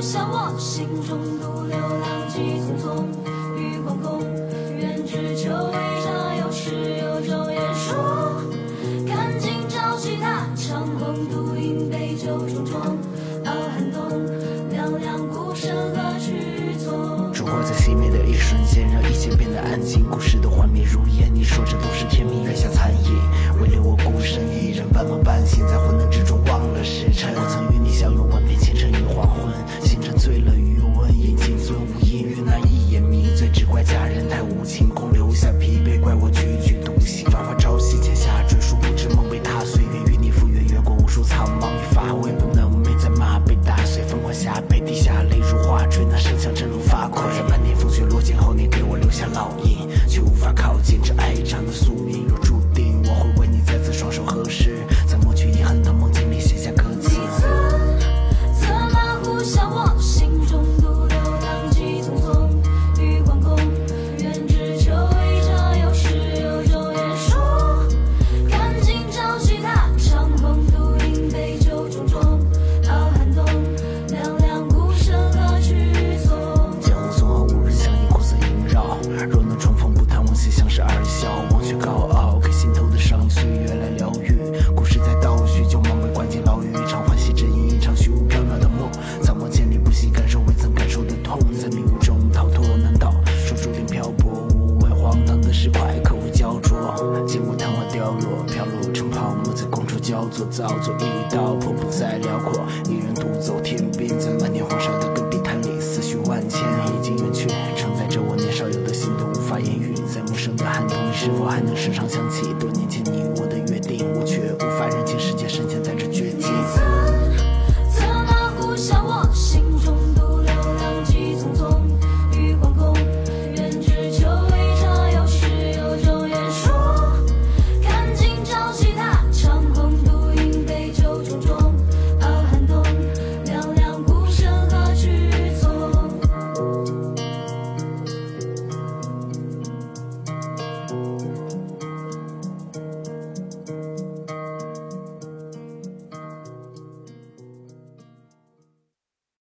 向我心中独流浪迹匆匆，与惶恐，愿只求一场有始有终演说。看今朝气踏长空，独饮杯酒重重，傲寒冬，凉凉孤身何去从？烛火在熄灭的一瞬间，让一切变得安静。故事的幻灭如烙印，却无法靠近这爱一场的宿命。做，造作一道破不再辽阔。一人独走天边，在漫天黄沙的戈壁滩里，思绪万千，已经远去，承载着我年少有的心动，无法言喻。在陌生的寒冬你，是否还能时常想起多年前你我的约定？我却无法认清世界深陷在这